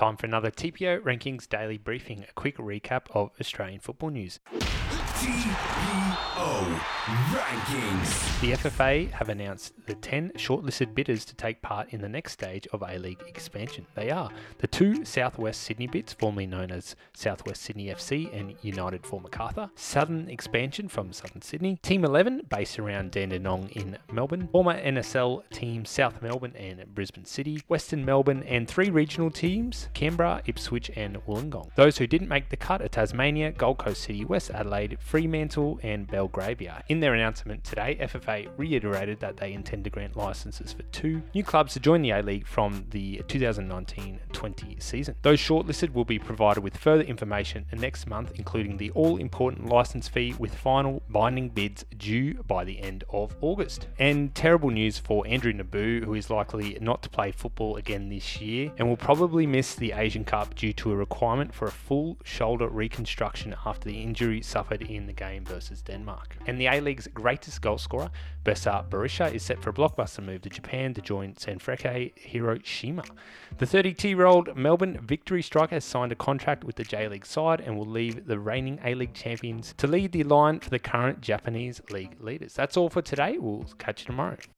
Time for another TPO Rankings Daily Briefing, a quick recap of Australian football news. TPO Rankings. The FFA have announced the 10 shortlisted bidders to take part in the next stage of A League expansion. They are the two Southwest Sydney bits, formerly known as Southwest Sydney FC and United for Macarthur, Southern expansion from Southern Sydney, Team 11 based around Dandenong in Melbourne, former NSL team South Melbourne and Brisbane City, Western Melbourne, and three regional teams Canberra, Ipswich, and Wollongong. Those who didn't make the cut are Tasmania, Gold Coast City, West Adelaide, Fremantle, and Belgravia. In their announcement today, FFA reiterated that they intend to grant licenses for two new clubs to join the A League from the 2019 20 season. Those shortlisted will be provided with further information next month, including the all important license fee with final binding bids due by the end of August. And terrible news for Andrew Nabbout, who is likely not to play football again this year and will probably miss the Asian Cup due to a requirement for a full shoulder reconstruction after the injury suffered in the game versus Denmark. And the A League's greatest goalscorer, Besart Berisha, is set for a blockbuster move to Japan to join Sanfrecce Hiroshima. The 32 year old Melbourne victory striker has signed a contract with the J League side and will leave the reigning A League champions to lead the line for the current Japanese league leaders. That's all for today. We'll catch you tomorrow.